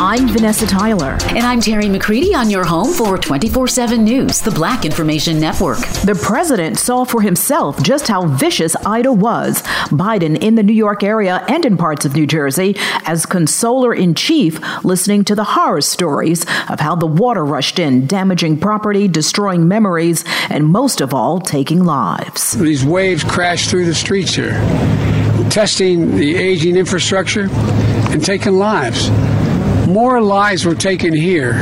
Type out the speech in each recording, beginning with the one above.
I'm Vanessa Tyler. And I'm Terry McCready on your home for 24 7 News, the Black Information Network. The president saw for himself just how vicious Ida was. Biden in the New York area and in parts of New Jersey as consoler in chief, listening to the horror stories of how the water rushed in, damaging property, destroying memories, and most of all, taking lives. These waves crashed through the streets here, testing the aging infrastructure and taking lives more lives were taken here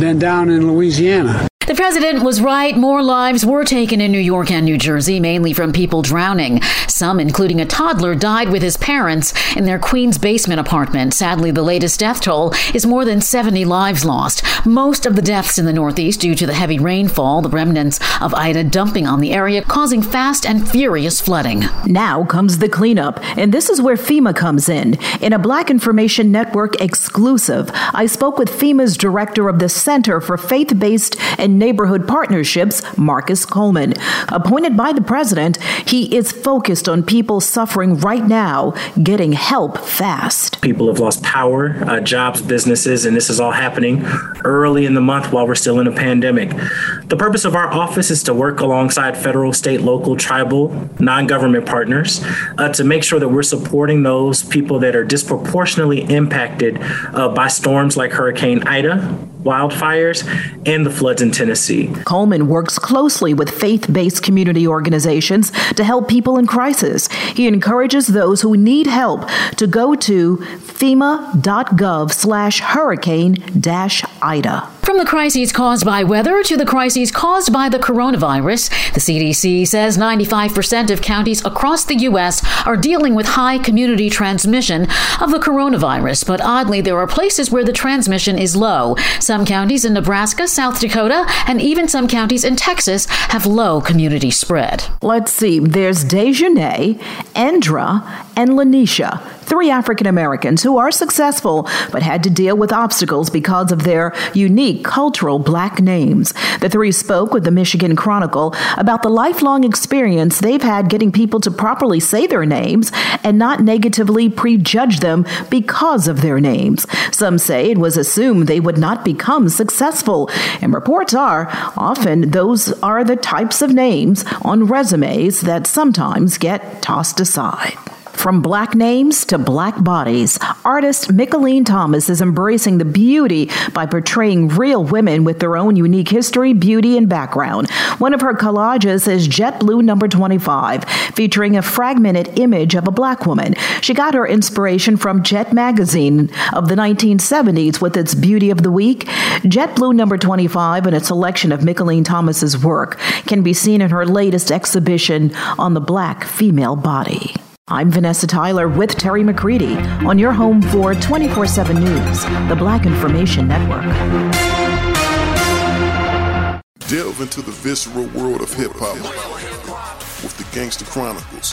than down in Louisiana. The president was right. More lives were taken in New York and New Jersey, mainly from people drowning. Some, including a toddler, died with his parents in their Queens basement apartment. Sadly, the latest death toll is more than 70 lives lost. Most of the deaths in the Northeast due to the heavy rainfall, the remnants of Ida dumping on the area, causing fast and furious flooding. Now comes the cleanup, and this is where FEMA comes in. In a Black Information Network exclusive, I spoke with FEMA's director of the Center for Faith Based and Neighborhood Partnerships, Marcus Coleman. Appointed by the president, he is focused on people suffering right now getting help fast. People have lost power, uh, jobs, businesses, and this is all happening early in the month while we're still in a pandemic. The purpose of our office is to work alongside federal, state, local, tribal, non government partners uh, to make sure that we're supporting those people that are disproportionately impacted uh, by storms like Hurricane Ida, wildfires, and the floods in Tennessee. Coleman works closely with faith based community organizations to help people in crisis. He encourages those who need help to go to fema.gov slash hurricane dash Ida. From the crises caused by weather to the crises caused by the coronavirus, the CDC says 95% of counties across the U.S. are dealing with high community transmission of the coronavirus. But oddly, there are places where the transmission is low. Some counties in Nebraska, South Dakota, and even some counties in Texas have low community spread. Let's see. There's Dejanay, Endra, and Lanisha, three African Americans who are successful but had to deal with obstacles because of their unique cultural black names. The three spoke with the Michigan Chronicle about the lifelong experience they've had getting people to properly say their names and not negatively prejudge them because of their names. Some say it was assumed they would not become successful, and reports are often those are the types of names on resumes that sometimes get tossed aside. From black names to black bodies, artist Mickalene Thomas is embracing the beauty by portraying real women with their own unique history, beauty, and background. One of her collages is JetBlue number 25, featuring a fragmented image of a black woman. She got her inspiration from Jet magazine of the 1970s with its Beauty of the Week. JetBlue number 25 and a selection of Mickalene Thomas's work can be seen in her latest exhibition on the black female body. I'm Vanessa Tyler with Terry McCready on your home for 24 7 News, the Black Information Network. Delve into the visceral world of hip hop with the Gangster Chronicles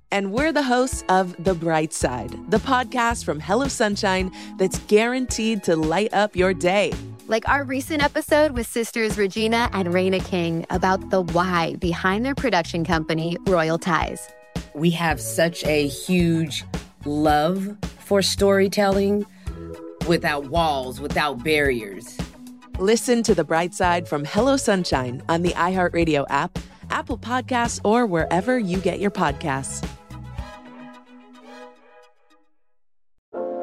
And we're the hosts of The Bright Side, the podcast from Hello Sunshine that's guaranteed to light up your day. Like our recent episode with sisters Regina and Reina King about the why behind their production company, Royal Ties. We have such a huge love for storytelling without walls, without barriers. Listen to The Bright Side from Hello Sunshine on the iHeartRadio app, Apple Podcasts, or wherever you get your podcasts.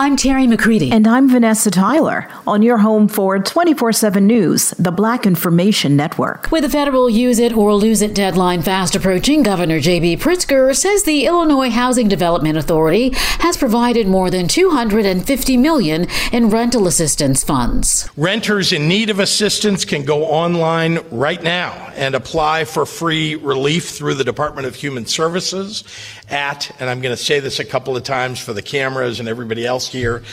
I'm Terry McCready. And I'm Vanessa Tyler on your home for 24 7 News, the Black Information Network. With the federal use it or lose it deadline fast approaching, Governor J.B. Pritzker says the Illinois Housing Development Authority has provided more than 250 million in rental assistance funds. Renters in need of assistance can go online right now and apply for free relief through the Department of Human Services at, and I'm going to say this a couple of times for the cameras and everybody else here,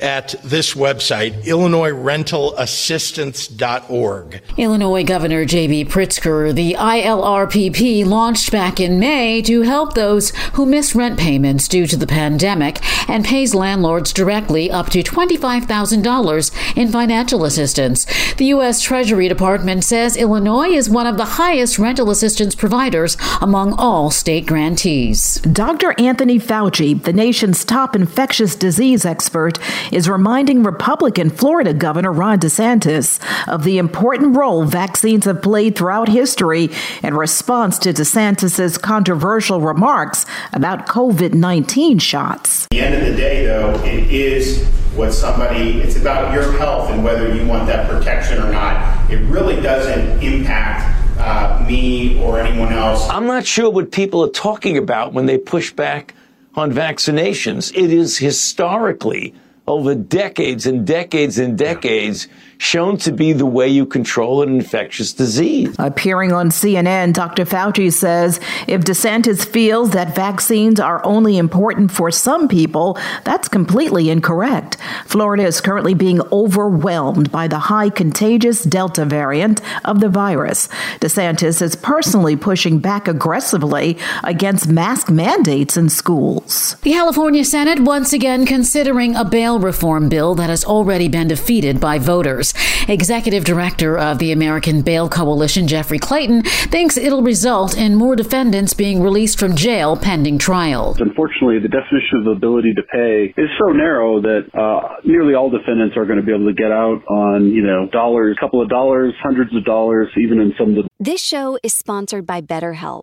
at this website, IllinoisRentalAssistance.org. Illinois Governor J.B. Pritzker, the ILRPP launched back in May to help those who miss rent payments due to the pandemic and pays landlords directly up to $25,000 in financial assistance. The U.S. Treasury Department says Illinois is one of the highest rental assistance providers among all state grantees. Dr. Anthony Fauci, the nation's top infectious disease expert, is reminding Republican Florida Governor Ron DeSantis of the important role vaccines have played throughout history in response to DeSantis's controversial remarks about COVID 19 shots. At the end of the day, though, it is what somebody, it's about your health and whether you want that protection or not. It really doesn't impact uh, me or anyone else. I'm not sure what people are talking about when they push back on vaccinations. It is historically, over decades and decades and decades, shown to be the way you control an infectious disease. Appearing on CNN, Dr. Fauci says if DeSantis feels that vaccines are only important for some people, that's completely incorrect. Florida is currently being overwhelmed by the high contagious Delta variant of the virus. DeSantis is personally pushing back aggressively against mask mandates in schools. The California Senate once again considering a bail reform bill that has already been defeated by voters. Executive Director of the American Bail Coalition, Jeffrey Clayton, thinks it'll result in more defendants being released from jail pending trial. Unfortunately, the definition of ability to pay is so narrow that uh, nearly all defendants are going to be able to get out on, you know, dollars, a couple of dollars, hundreds of dollars, even in some of the. This show is sponsored by BetterHelp.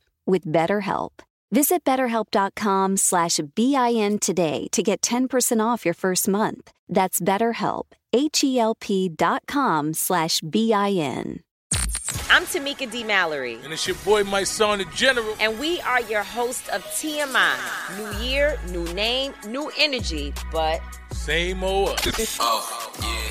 with BetterHelp. Visit betterhelp.com slash BIN today to get 10% off your first month. That's BetterHelp, H-E-L-P dot com slash B-I-N. I'm Tamika D. Mallory. And it's your boy, Mysonne, the General. And we are your hosts of TMI. New year, new name, new energy, but... Same old oh, yeah.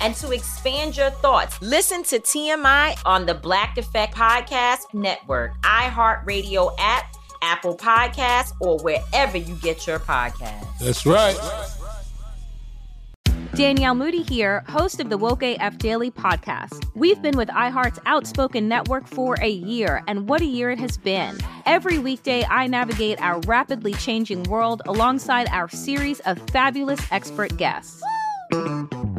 and to expand your thoughts, listen to TMI on the Black Effect Podcast Network, iHeartRadio app, Apple Podcasts, or wherever you get your podcasts. That's right. Danielle Moody here, host of the Woke AF Daily podcast. We've been with iHeart's Outspoken Network for a year, and what a year it has been. Every weekday, I navigate our rapidly changing world alongside our series of fabulous expert guests.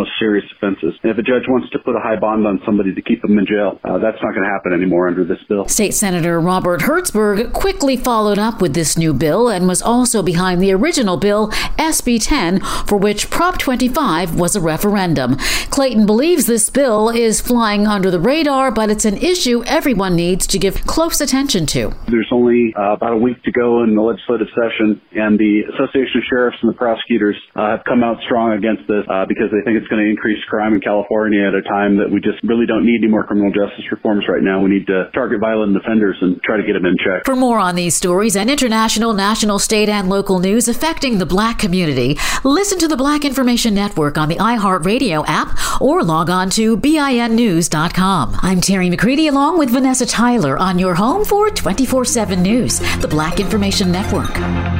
most serious offenses. And if a judge wants to put a high bond on somebody to keep them in jail, uh, that's not going to happen anymore under this bill. State Senator Robert Hertzberg quickly followed up with this new bill and was also behind the original bill, SB 10, for which Prop 25 was a referendum. Clayton believes this bill is flying under the radar, but it's an issue everyone needs to give close attention to. There's only uh, about a week to go in the legislative session, and the Association of Sheriffs and the prosecutors uh, have come out strong against this uh, because they think it's going to increase crime in California at a time that we just really don't need any more criminal justice reforms right now. We need to target violent offenders and try to get them in check. For more on these stories and international, national, state, and local news affecting the black community, listen to the Black Information Network on the iHeartRadio app or log on to BINnews.com. I'm Terry McCready along with Vanessa Tyler on your home for 24 7 News, the Black Information Network.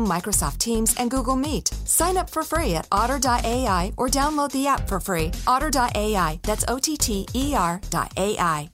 Microsoft Teams, and Google Meet. Sign up for free at Otter.ai or download the app for free. Otter.ai, that's O T T E R.ai.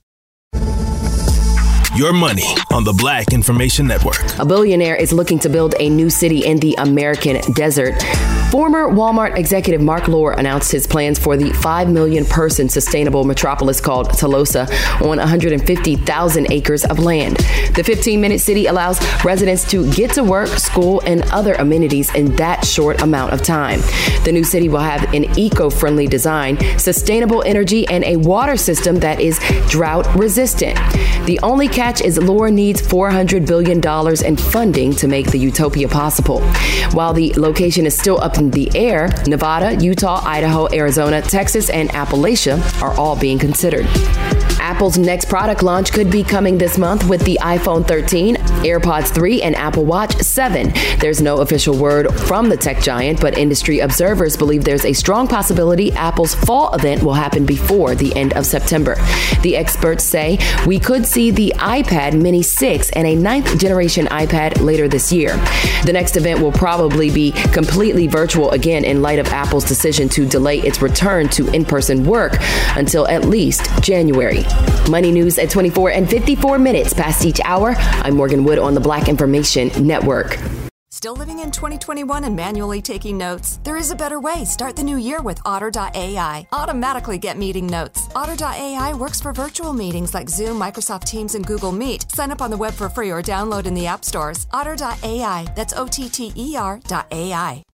Your money on the Black Information Network. A billionaire is looking to build a new city in the American desert. Former Walmart executive Mark Lore announced his plans for the 5 million person sustainable metropolis called Telosa on 150,000 acres of land. The 15 minute city allows residents to get to work, school, and other amenities in that short amount of time. The new city will have an eco friendly design, sustainable energy, and a water system that is drought resistant. The only catch is Lore needs $400 billion in funding to make the utopia possible. While the location is still up the air, Nevada, Utah, Idaho, Arizona, Texas, and Appalachia are all being considered. Apple's next product launch could be coming this month with the iPhone 13, AirPods 3, and Apple Watch 7. There's no official word from the tech giant, but industry observers believe there's a strong possibility Apple's fall event will happen before the end of September. The experts say we could see the iPad Mini 6 and a ninth generation iPad later this year. The next event will probably be completely virtual again in light of Apple's decision to delay its return to in person work until at least January. Money news at 24 and 54 minutes past each hour. I'm Morgan Wood on the Black Information Network. Still living in 2021 and manually taking notes? There is a better way. Start the new year with Otter.ai. Automatically get meeting notes. Otter.ai works for virtual meetings like Zoom, Microsoft Teams, and Google Meet. Sign up on the web for free or download in the app stores. Otter.ai. That's O T T E R.ai.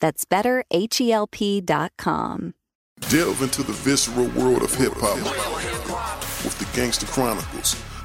That's betterhelp.com. Delve into the visceral world of hip hop with the Gangster Chronicles.